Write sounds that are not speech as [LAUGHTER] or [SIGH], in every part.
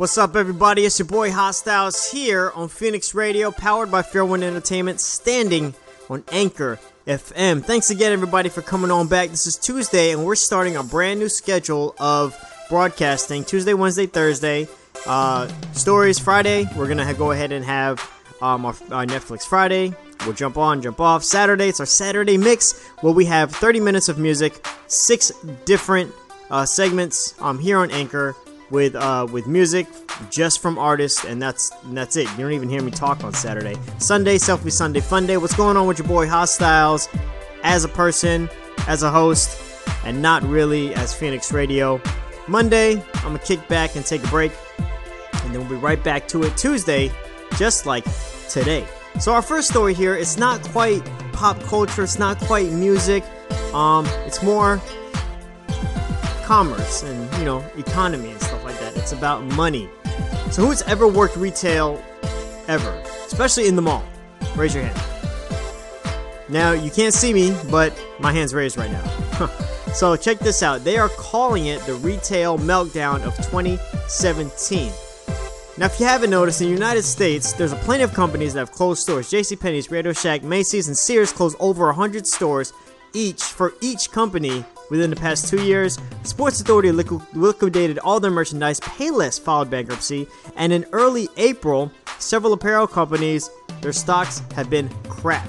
What's up, everybody? It's your boy Hostiles here on Phoenix Radio, powered by Fairwind Entertainment, standing on Anchor FM. Thanks again, everybody, for coming on back. This is Tuesday, and we're starting a brand new schedule of broadcasting Tuesday, Wednesday, Thursday. Uh, stories Friday, we're going to go ahead and have um, our, our Netflix Friday. We'll jump on, jump off. Saturday, it's our Saturday mix where we have 30 minutes of music, six different uh, segments um, here on Anchor with uh, with music just from artists, and that's and that's it. You don't even hear me talk on Saturday. Sunday, Selfie Sunday, Fun Day. What's going on with your boy Hostiles? As a person, as a host, and not really as Phoenix Radio. Monday, I'm gonna kick back and take a break, and then we'll be right back to it Tuesday, just like today. So our first story here, it's not quite pop culture, it's not quite music. Um, it's more commerce and you know economy and stuff like that. It's about money. So who's ever worked retail ever, especially in the mall? Raise your hand. Now you can't see me, but my hand's raised right now. [LAUGHS] so check this out. They are calling it the retail meltdown of 2017. Now, if you haven't noticed, in the United States, there's a plenty of companies that have closed stores. JCPenney's, Radio Shack, Macy's, and Sears closed over 100 stores each for each company within the past two years. Sports Authority liquidated all their merchandise. Payless filed bankruptcy, and in early April, several apparel companies their stocks have been crap.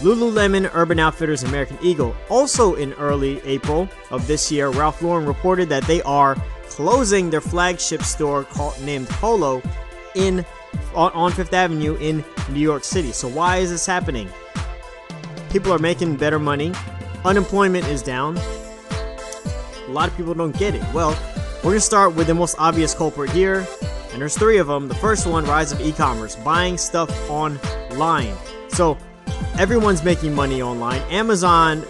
Lululemon, Urban Outfitters, American Eagle. Also in early April of this year, Ralph Lauren reported that they are closing their flagship store called named Polo in on Fifth Avenue in New York City. So why is this happening? People are making better money. Unemployment is down. A lot of people don't get it. Well, we're gonna start with the most obvious culprit here, and there's three of them. The first one, rise of e-commerce, buying stuff online. So everyone's making money online. Amazon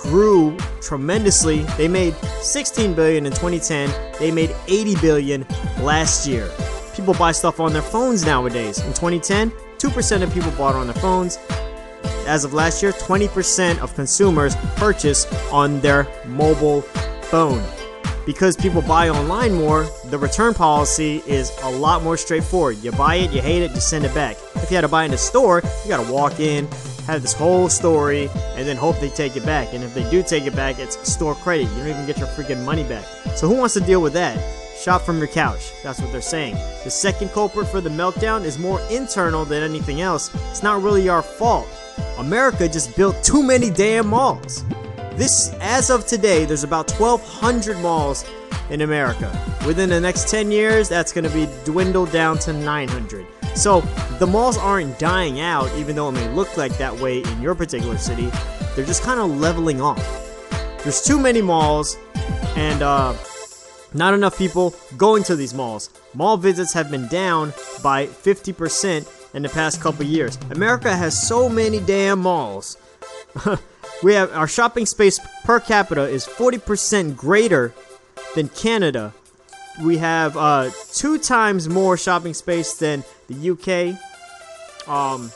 grew tremendously. They made 16 billion in 2010. They made 80 billion last year. People buy stuff on their phones nowadays. In 2010, 2% of people bought on their phones. As of last year, 20% of consumers purchase on their mobile phone. Because people buy online more, the return policy is a lot more straightforward. You buy it, you hate it, you send it back. If you had to buy in a store, you gotta walk in, have this whole story, and then hope they take it back. And if they do take it back, it's store credit. You don't even get your freaking money back. So who wants to deal with that? Shop from your couch. That's what they're saying. The second culprit for the meltdown is more internal than anything else. It's not really our fault. America just built too many damn malls. This, as of today, there's about 1,200 malls in America. Within the next 10 years, that's going to be dwindled down to 900. So the malls aren't dying out, even though it may look like that way in your particular city. They're just kind of leveling off. There's too many malls, and uh, not enough people going to these malls. Mall visits have been down by 50% in the past couple years. America has so many damn malls. [LAUGHS] we have our shopping space per capita is 40% greater than Canada. We have uh, two times more shopping space than the UK, um,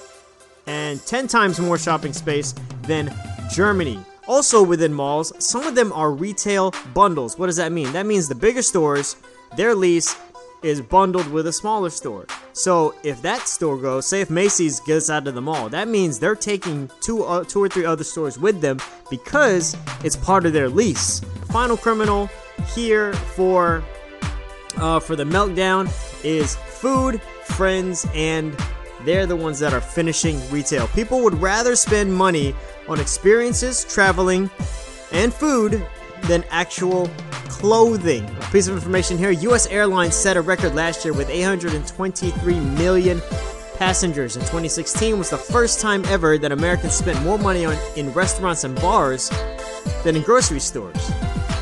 and 10 times more shopping space than Germany. Also within malls, some of them are retail bundles. What does that mean? That means the bigger stores, their lease is bundled with a smaller store. So if that store goes, say if Macy's gets out of the mall, that means they're taking two, uh, two or three other stores with them because it's part of their lease. Final criminal here for uh, for the meltdown is food friends, and they're the ones that are finishing retail. People would rather spend money on experiences, traveling, and food than actual clothing. A piece of information here US Airlines set a record last year with 823 million passengers. In 2016 was the first time ever that Americans spent more money on in restaurants and bars than in grocery stores.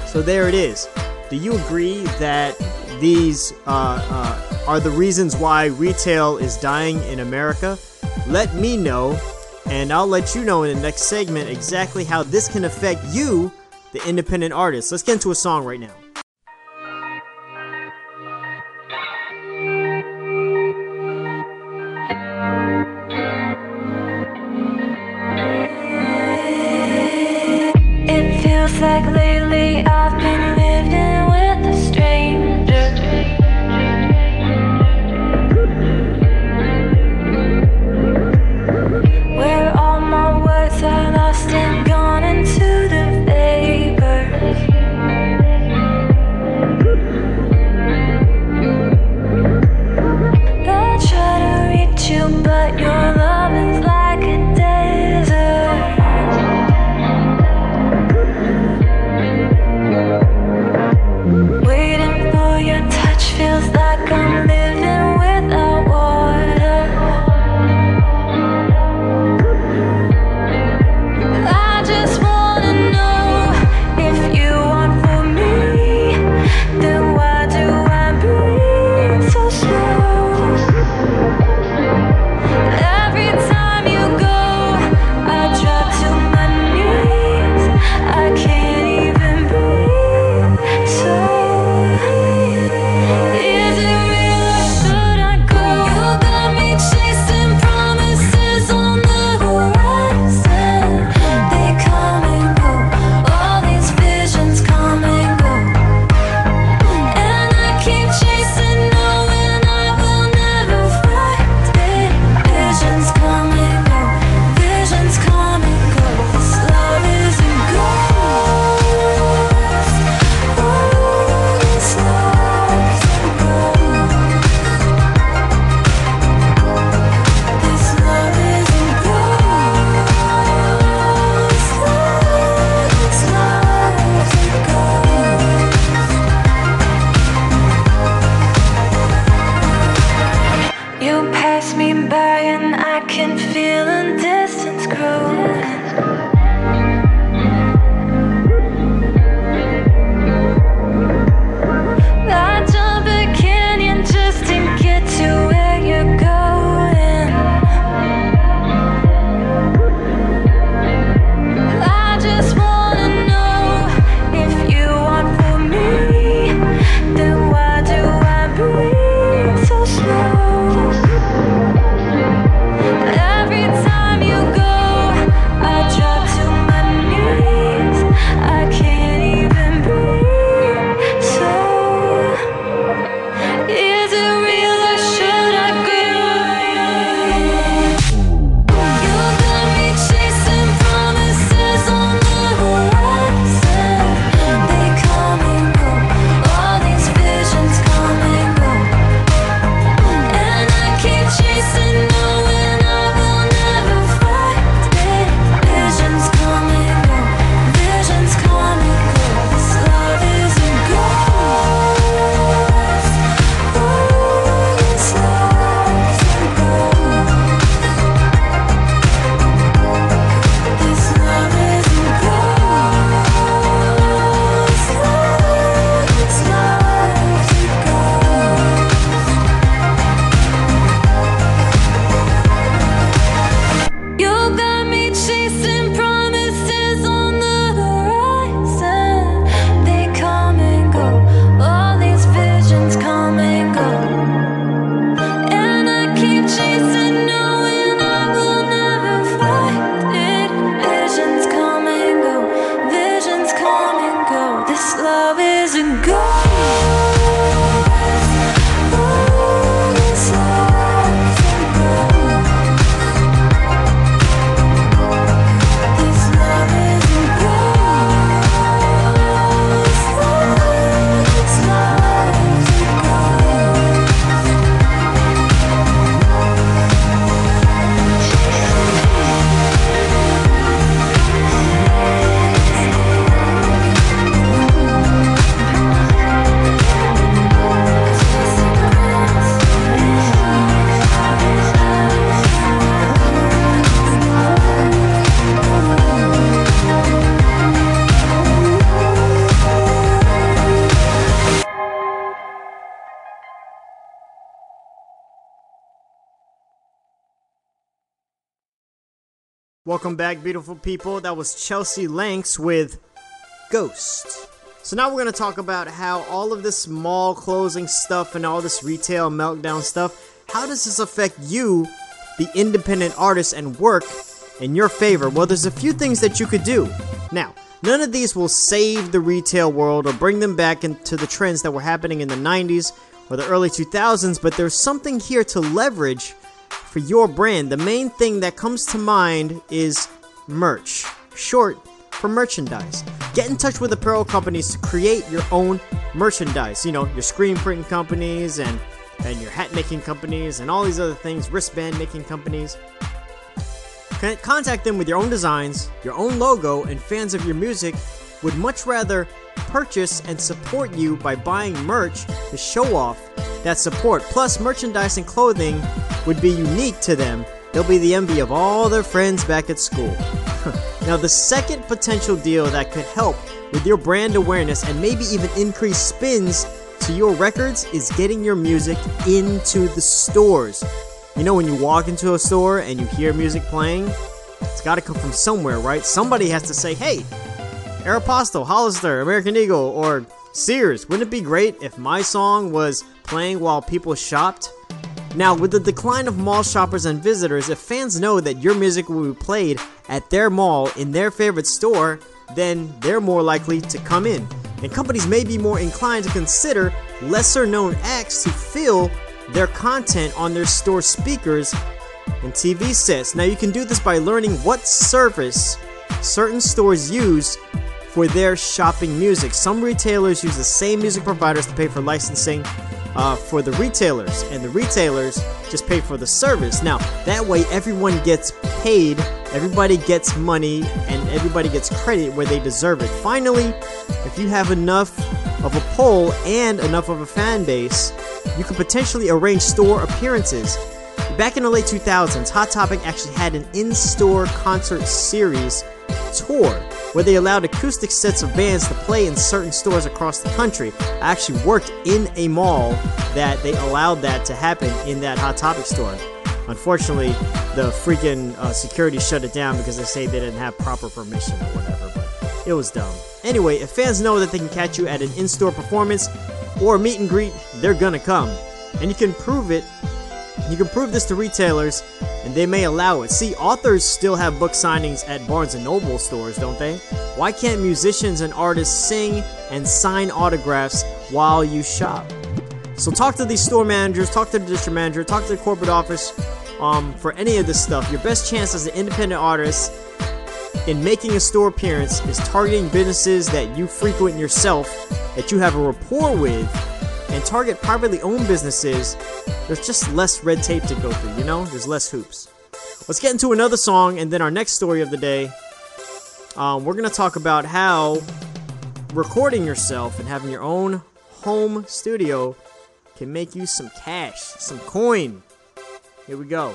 So there it is. Do you agree that these uh, uh, are the reasons why retail is dying in America? Let me know, and I'll let you know in the next segment exactly how this can affect you, the independent artist. Let's get into a song right now. You pass me by and I can feel a distance growing. Welcome back, beautiful people. That was Chelsea Lanks with Ghost. So now we're going to talk about how all of this mall closing stuff and all this retail meltdown stuff, how does this affect you, the independent artist, and work in your favor? Well, there's a few things that you could do. Now, none of these will save the retail world or bring them back into the trends that were happening in the 90s or the early 2000s, but there's something here to leverage for your brand, the main thing that comes to mind is merch, short for merchandise. Get in touch with apparel companies to create your own merchandise. You know, your screen printing companies and and your hat making companies and all these other things, wristband making companies. Contact them with your own designs, your own logo, and fans of your music would much rather purchase and support you by buying merch to show off that support. Plus, merchandise and clothing would be unique to them. They'll be the envy of all their friends back at school. [LAUGHS] now, the second potential deal that could help with your brand awareness and maybe even increase spins to your records is getting your music into the stores. You know, when you walk into a store and you hear music playing, it's got to come from somewhere, right? Somebody has to say, hey, Aeropostale, Hollister, American Eagle, or Sears. Wouldn't it be great if my song was playing while people shopped? Now, with the decline of mall shoppers and visitors, if fans know that your music will be played at their mall in their favorite store, then they're more likely to come in. And companies may be more inclined to consider lesser known acts to fill their content on their store speakers and TV sets. Now, you can do this by learning what service certain stores use for their shopping music. Some retailers use the same music providers to pay for licensing uh, for the retailers, and the retailers just pay for the service. Now, that way, everyone gets paid, everybody gets money, and everybody gets credit where they deserve it. Finally, if you have enough of a pull and enough of a fan base, you could potentially arrange store appearances. back in the late 2000s, Hot Topic actually had an in store concert series tour where they allowed acoustic sets of bands to play in certain stores across the country. I actually worked in a mall that they allowed that to happen in that Hot Topic store. Unfortunately, the freaking uh, security shut it down because they say they didn't have proper permission or whatever, but it was dumb. Anyway, if fans know that they can catch you at an in store performance or meet and greet, they're gonna come. And you can prove it you can prove this to retailers, and they may allow it. See, authors still have book signings at Barnes and Noble stores, don't they? Why can't musicians and artists sing and sign autographs while you shop? So talk to these store managers, talk to the district manager, talk to the corporate office um, for any of this stuff. Your best chance as an independent artist in making a store appearance is targeting businesses that you frequent yourself, that you have a rapport with, and target privately owned businesses, there's just less red tape to go through, you know? There's less hoops. Let's get into another song, and then our next story of the day. Um, we're gonna talk about how recording yourself and having your own home studio can make you some cash, some coin. Here we go.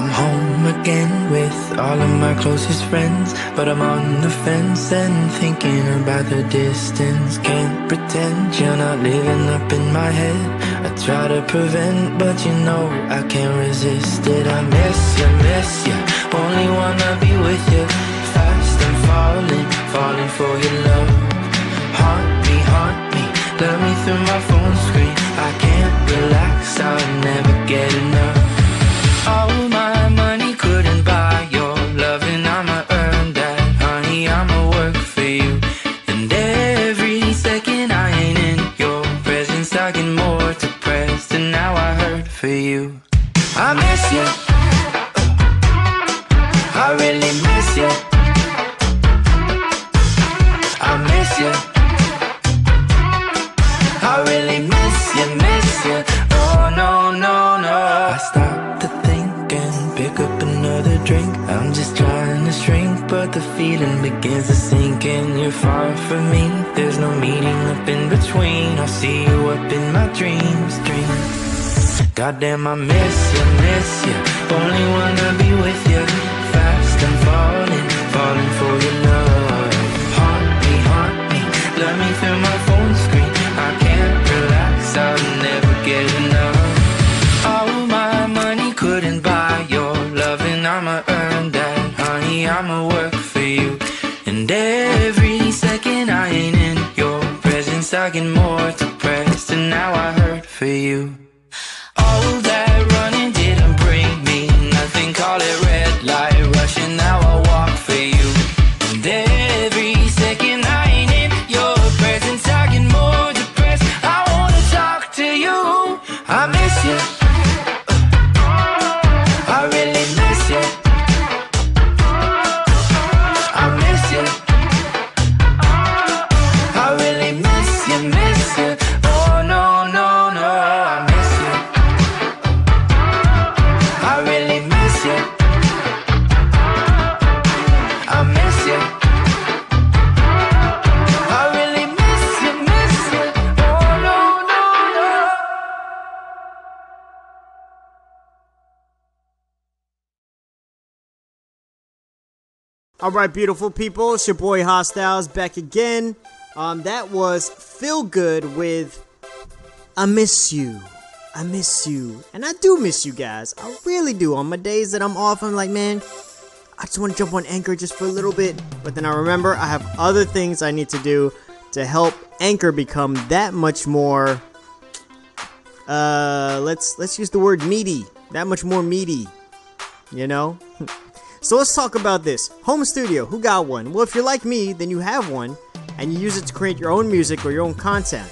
I'm home again with all of my closest friends, but I'm on the fence and thinking about the distance. Can't pretend you're not living up in my head. I try to prevent, but you know I can't resist it. I miss you, miss you. Only wanna be with you. Fast and falling, falling for your love. Haunt me, haunt me, love me through my phone All right, beautiful people. It's your boy Hostiles back again. Um, that was Feel Good with I Miss You. I miss you. And I do miss you guys. I really do. On my days that I'm off, I'm like, man, I just want to jump on Anchor just for a little bit. But then I remember I have other things I need to do to help Anchor become that much more uh let's let's use the word meaty. That much more meaty. You know? [LAUGHS] So let's talk about this. Home studio, who got one? Well, if you're like me, then you have one and you use it to create your own music or your own content.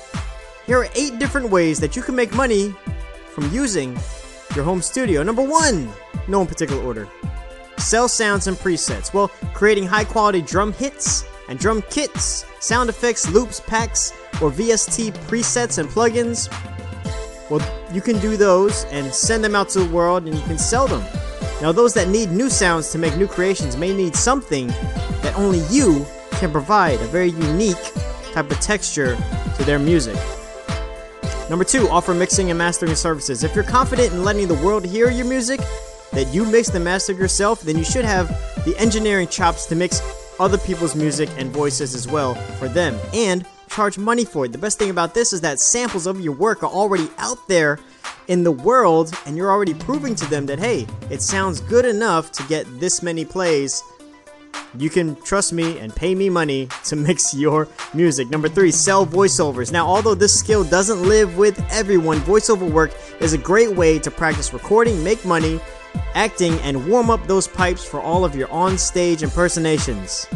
Here are eight different ways that you can make money from using your home studio. Number one, no in particular order. Sell sounds and presets. Well, creating high quality drum hits and drum kits, sound effects, loops, packs, or VST presets and plugins. Well, you can do those and send them out to the world and you can sell them. Now, those that need new sounds to make new creations may need something that only you can provide a very unique type of texture to their music. Number two, offer mixing and mastering services. If you're confident in letting the world hear your music, that you mixed and mastered yourself, then you should have the engineering chops to mix other people's music and voices as well for them and charge money for it. The best thing about this is that samples of your work are already out there in the world and you're already proving to them that hey, it sounds good enough to get this many plays you can trust me and pay me money to [LAUGHS] mix your music. Number three, sell voiceovers. Now, although this skill doesn't live with everyone, voiceover work is a great way to practice recording, make money, acting, and warm up those pipes for all of your on-stage impersonations.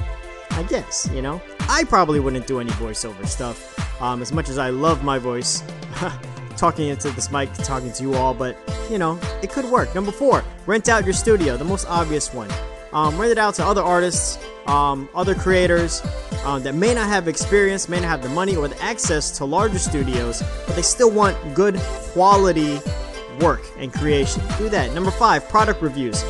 I guess, you know? I probably wouldn't do any voiceover stuff, um, as much as I love my voice. [LAUGHS] talking into this mic, talking to you all, but you know, it could work. Number four, rent out your studio, the most obvious one um, rent it out to other artists, um, other creators um, that may not have experience, may not have the money or the access to larger studios, but they still want good quality work and creation. Do that. Number five, product reviews.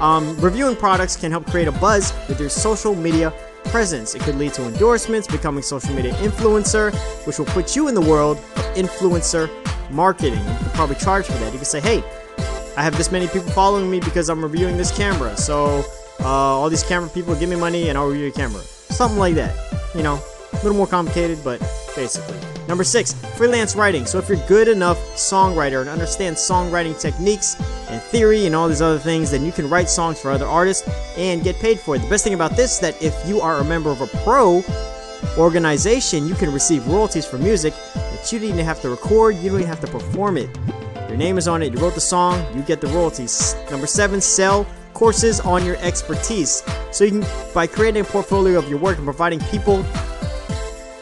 Um, reviewing products can help create a buzz with your social media presence. It could lead to endorsements, becoming social media influencer, which will put you in the world of influencer marketing. You could probably charge for that. You could say, hey, I have this many people following me because I'm reviewing this camera. So uh, all these camera people give me money and I'll review your camera. Something like that. You know, a little more complicated, but basically. Number six, freelance writing. So if you're good enough songwriter and understand songwriting techniques and theory and all these other things, then you can write songs for other artists and get paid for it. The best thing about this is that if you are a member of a pro organization, you can receive royalties for music that you even have to record, you don't even have to perform it. Your name is on it, you wrote the song, you get the royalties. Number seven, sell courses on your expertise. So you can, by creating a portfolio of your work and providing people,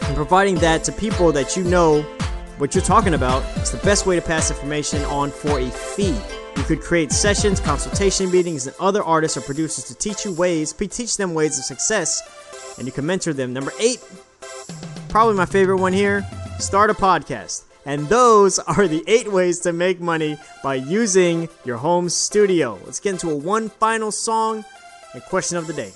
and providing that to people that you know what you're talking about, is the best way to pass information on for a fee. You could create sessions, consultation meetings, and other artists or producers to teach you ways, teach them ways of success, and you can mentor them. Number eight, probably my favorite one here, start a podcast. And those [LAUGHS] are the eight ways to make money by using your home studio. Let's get into a one final song and question of the day.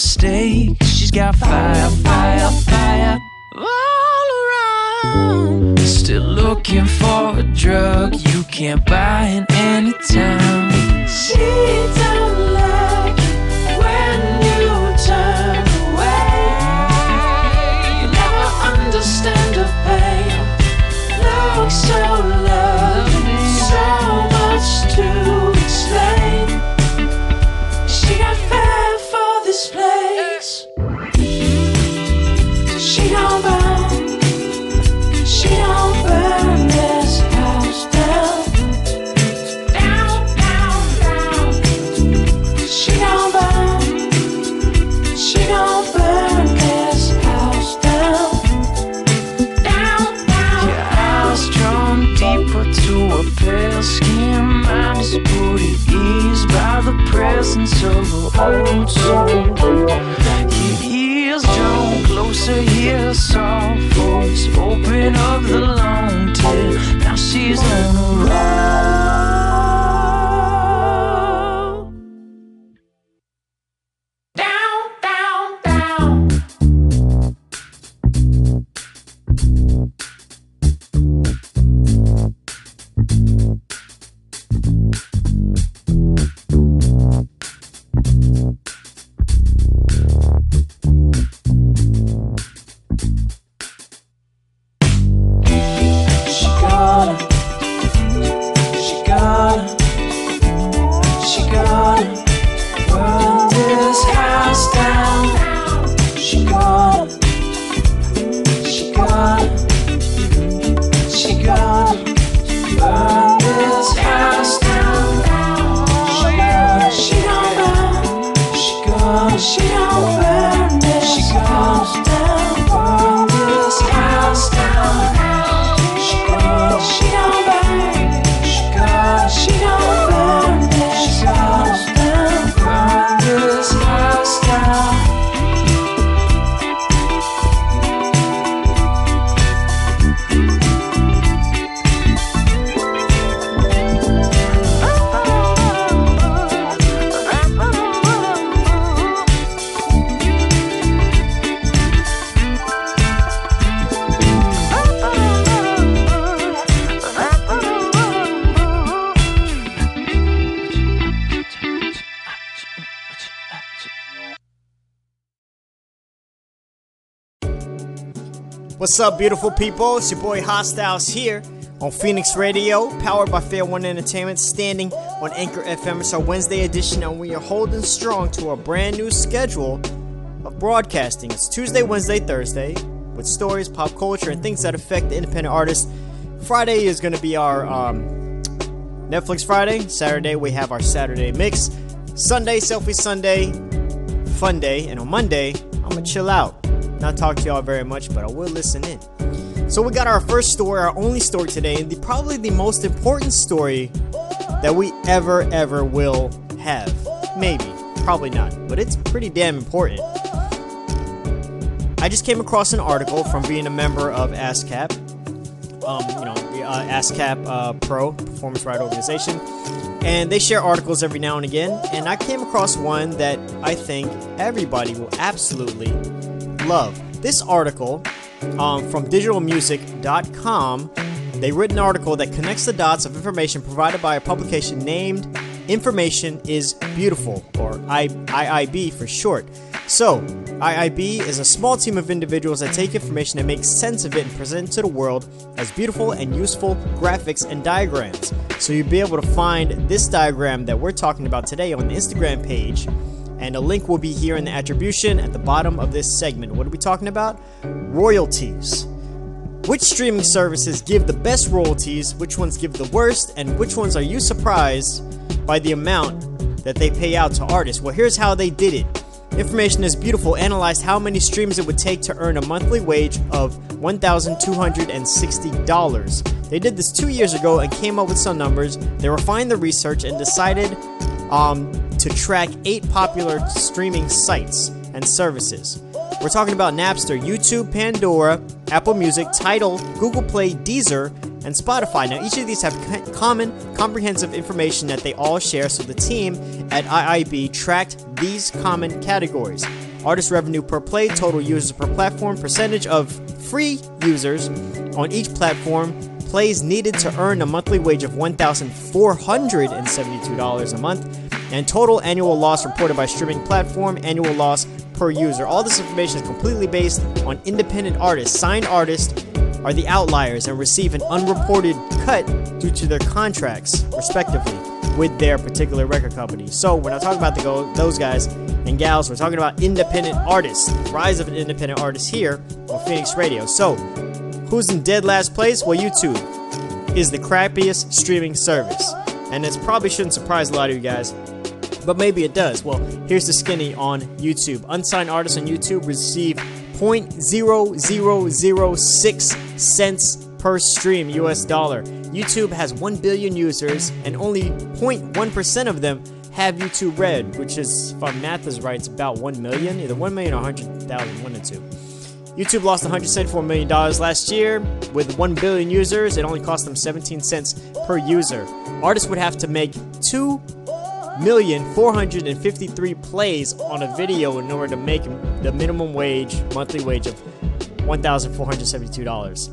Her mistakes. She's got fire, fire, fire all around. Still looking for a drug you can't buy in any town. Drawn to a pale skin. Mind is put at ease by the presence of her cold soul. Your ears drawn closer, hear a soft voice. Open up the long tail. Now she's on a roll. What's up, beautiful people? It's your boy Hostiles here on Phoenix Radio, powered by Fair One Entertainment, standing on Anchor FM. It's our Wednesday edition, and we are holding strong to our brand new schedule of broadcasting. It's Tuesday, Wednesday, Thursday, with stories, pop culture, and things that affect the independent artist. Friday is going to be our um, Netflix Friday. Saturday, we have our Saturday mix. Sunday, Selfie Sunday, fun day. And on Monday, I'm to chill out. Not talk to y'all very much, but I will listen in. So we got our first story, our only story today, and the, probably the most important story that we ever, ever will have. Maybe. Probably not. But it's pretty damn important. I just came across an article from being a member of ASCAP, um, you know, the uh, ASCAP uh, Pro Performance Right Organization, and they share articles every now and again. And I came across one that I think everybody will absolutely love. This article um, from digitalmusic.com, they wrote an article that connects the dots of information provided by a publication named Information is Beautiful, or I- IIB for short. So, IIB is a small team of individuals that take information and make sense of it and present it to the world as beautiful and useful graphics and diagrams. So, you'll be able to find this diagram that we're talking about today on the Instagram page and a link will be here in the attribution at the bottom of this segment. What are we talking about? Royalties. Which streaming services give the best royalties, which ones give the worst, and which ones are you surprised by the amount that they pay out to artists? Well, here's how they did it. Information is Beautiful analyzed how many streams it would take to earn a monthly wage of $1,260. They did this two years ago and came up with some numbers. They refined the research and decided um, to track eight popular streaming sites and services. We're talking about Napster, YouTube, Pandora, Apple Music, Tidal, Google Play, Deezer, and Spotify. Now, each of these have co- common, comprehensive information that they all share, so the team at IIB tracked these common categories artist revenue per play, total users per platform, percentage of free users on each platform, plays needed to earn a monthly wage of $1,472 a month, and total annual loss reported by streaming platform, annual loss per user. All this information is completely based on independent artists. Signed artists are the outliers and receive an unreported cut due to their contracts, respectively, with their particular record company. So we're not talking about the those guys and gals. We're talking about independent artists. Rise of an independent artist here on Phoenix Radio. So who's in dead last place? Well, YouTube is the crappiest streaming service, and this probably shouldn't surprise a lot of you guys but maybe it does. Well, here's the skinny on YouTube. Unsigned artists on YouTube receive 0.0006 cents per stream US dollar. YouTube has 1 billion users, and only 0.1% of them have YouTube Red, which is, if our math is right, it's about 1 million, either 1 million or 100,000, one or two. YouTube lost $174 million last year. With 1 billion users, it only cost them 17 cents per user. Artists would have to make 2 million four hundred and fifty-three plays on a video in order to make the minimum wage monthly wage of one thousand four hundred seventy-two dollars.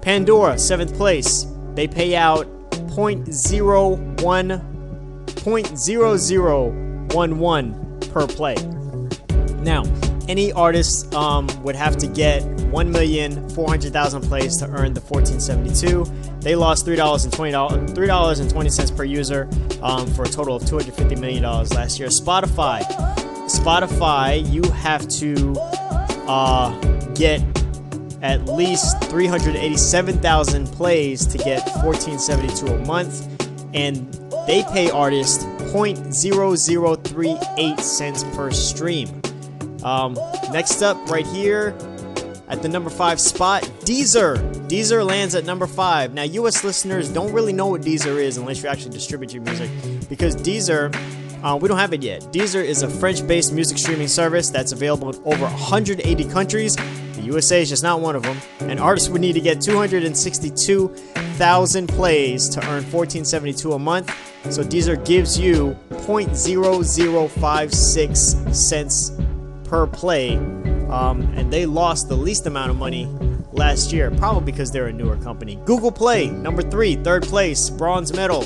Pandora seventh place. They pay out point zero one point zero zero one one per play. Now, any artist um, would have to get 1,400,000 plays to earn the 1472. They lost $3.20, $3.20 per user um, for a total of $250 million last year. Spotify. Spotify, you have to uh, get at least 387,000 plays to get 1472 a month and they pay artists 0.0038 cents per stream. Um, next up, right here at the number five spot, Deezer. Deezer lands at number five. Now, U.S. listeners don't really know what Deezer is unless you actually distribute your music, because Deezer, uh, we don't have it yet. Deezer is a French-based music streaming service that's available in over 180 countries. The USA is just not one of them, and artists would need to get 262,000 plays to earn 14.72 a month. So Deezer gives you 0.0056 cents per play, um, and they lost the least amount of money last year, probably because they're a newer company. Google Play, number three, third place, bronze medal.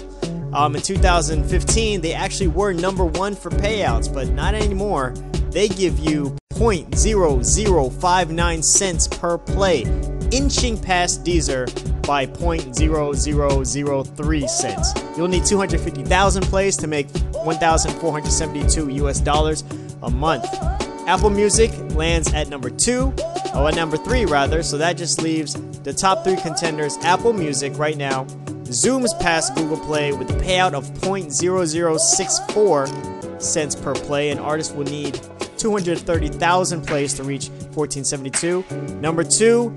Um, in 2015, they actually were number one for payouts, but not anymore. They give you 0.0059 cents per play, inching past Deezer by 0.0003 cents. You'll need 250,000 plays to make 1,472 US dollars a month. Apple Music lands at number two, oh, at number three rather. So that just leaves the top three contenders. Apple Music right now zooms past Google Play with a payout of 0.0064 cents per play, and artists will need 230,000 plays to reach 1472. Number two,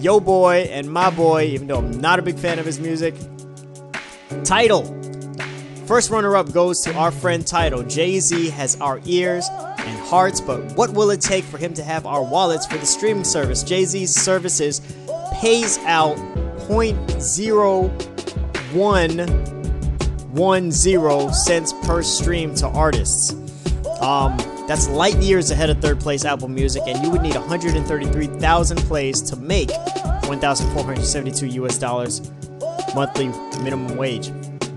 Yo Boy and My Boy, even though I'm not a big fan of his music. Tidal. First runner up goes to our friend Tidal. Jay Z has our ears and hearts, but what will it take for him to have our wallets for the streaming service? Jay Z's services pays out 0.0110 cents per stream to artists. Um, that's light years ahead of third place Apple Music, and you would need 133,000 plays to make 1,472 US dollars monthly minimum wage.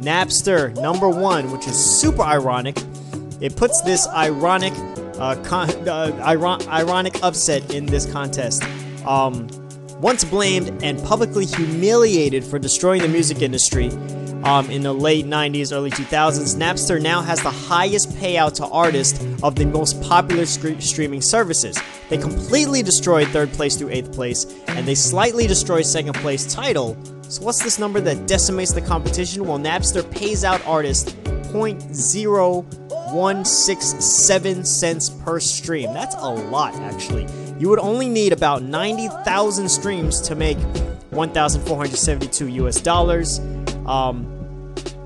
Napster, number one, which is super ironic. It puts this ironic, uh, con- uh, iron- ironic upset in this contest. Um, once blamed and publicly humiliated for destroying the music industry um, in the late 90s, early 2000s, Napster now has the highest payout to artists of the most popular scre- streaming services. They completely destroyed third place through eighth place, and they slightly destroyed second place Tidal. So, what's this number that decimates the competition? Well, Napster pays out artists 0.0167 cents per stream. That's a lot, actually. You would only need about 90,000 streams to make 1,472 US dollars. Um,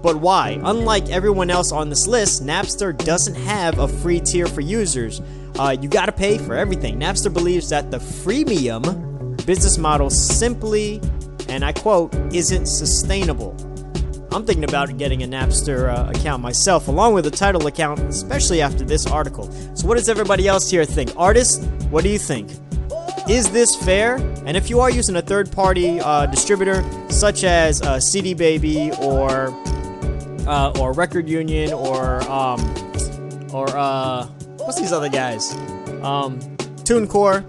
but why? Unlike everyone else on this list, Napster doesn't have a free tier for users. Uh, you gotta pay for everything. Napster believes that the freemium business model simply, and I quote, isn't sustainable. I'm thinking about getting a Napster uh, account myself, along with a Tidal account, especially after this article. So, what does everybody else here think? Artists, what do you think? Is this fair? And if you are using a third party uh, distributor, such as uh, CD Baby or uh, or Record Union or um, or uh, what's these other guys? Um, TuneCore.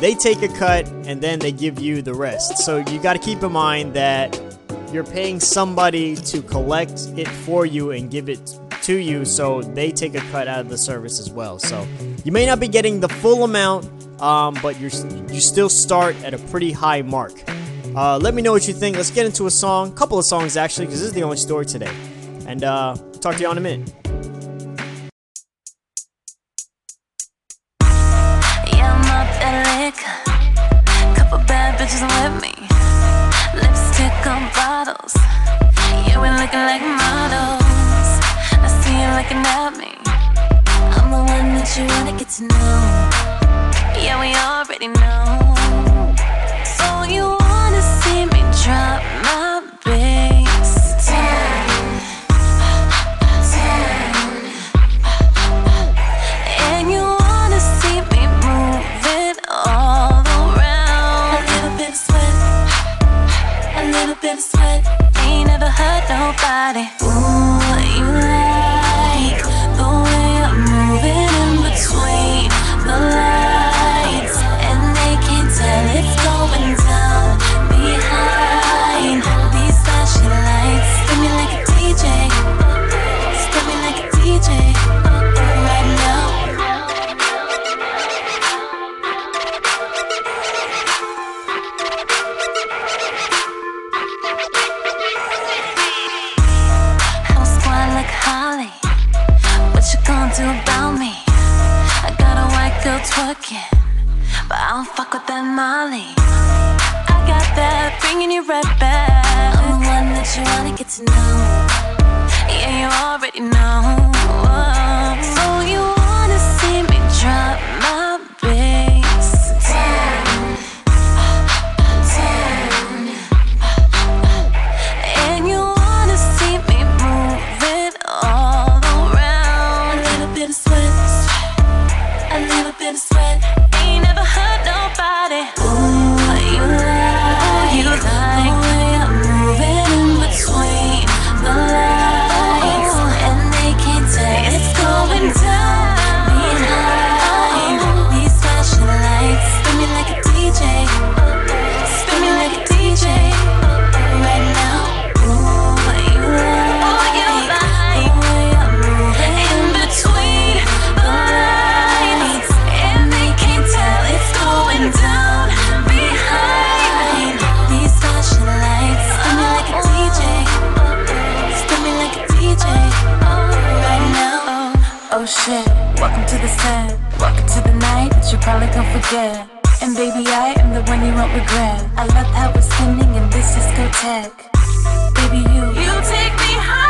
They take a cut and then they give you the rest. So you got to keep in mind that you're paying somebody to collect it for you and give it to you, so they take a cut out of the service as well. So you may not be getting the full amount, um, but you're you still start at a pretty high mark. Uh, let me know what you think. Let's get into a song, couple of songs actually, because this is the only story today. And uh, talk to you in a minute. probably gon' forget. And baby, I am the one you won't regret. I love how it's ending, and this is go tech. Baby, you you take me high.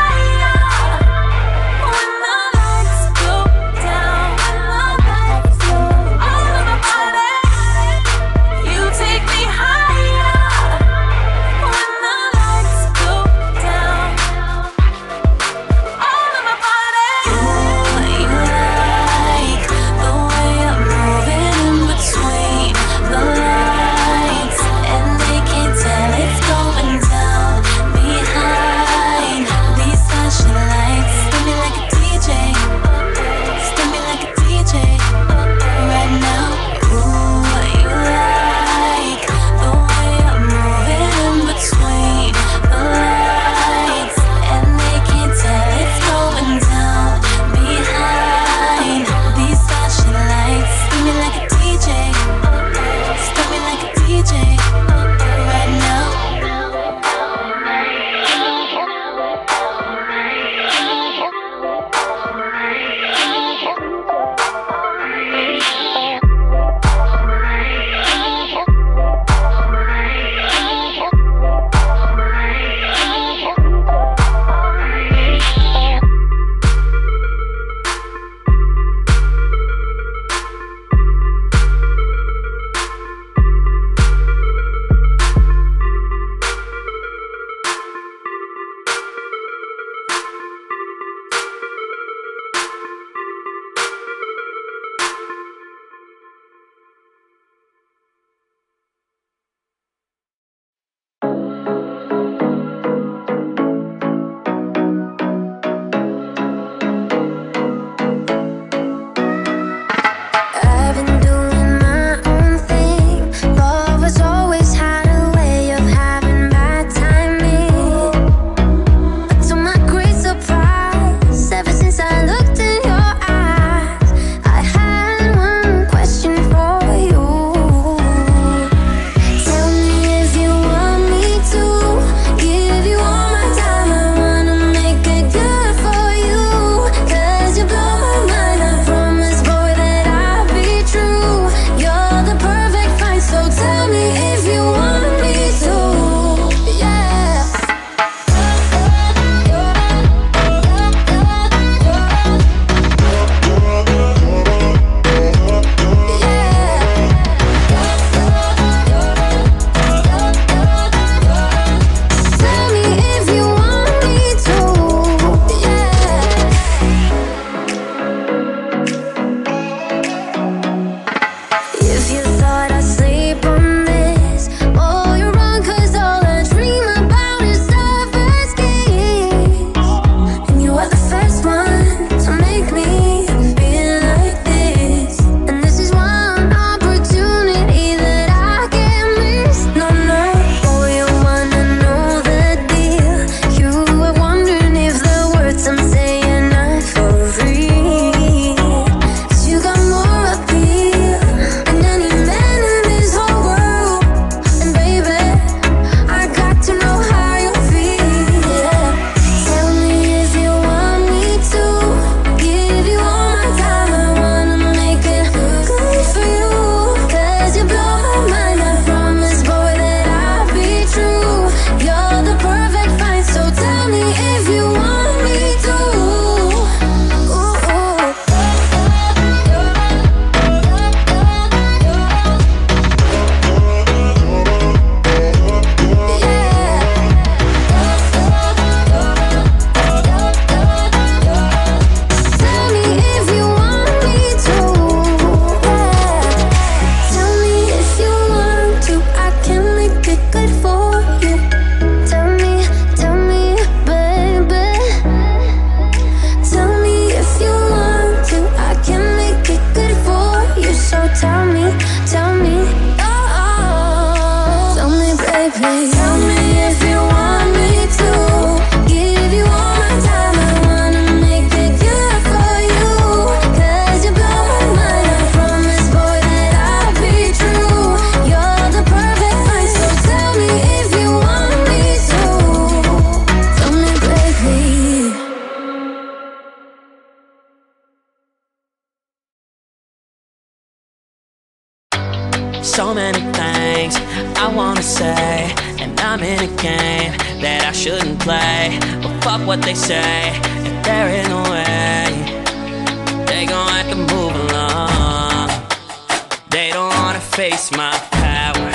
face my power.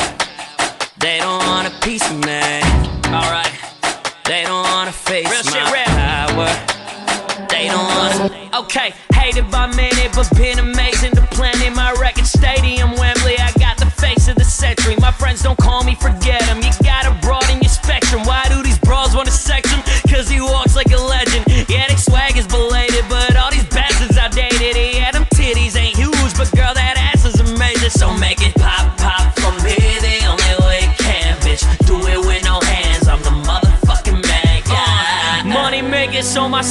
They don't want a piece of me. Alright. They don't want to face Real my shit, power. They don't want to. Okay, hated by many, but been amazing.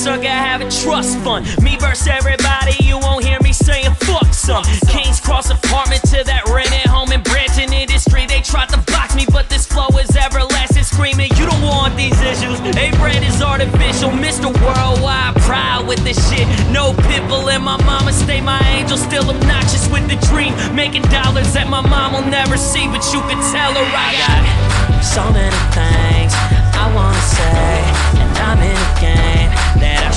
sucker have a trust fund. Me versus everybody, you won't hear me saying fuck some. Kings Cross apartment to that rented home in Branton industry. They tried to block me, but this flow is everlasting, screaming, You don't want these issues. A brand is artificial, Mr. Worldwide, proud with this shit. No people in my mama stay, my angel still obnoxious with the dream. Making dollars that my mom will never see, but you can tell her I got so many things I wanna say, and I'm in a game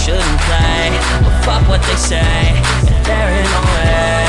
shouldn't play. But fuck what they say, they're in our way.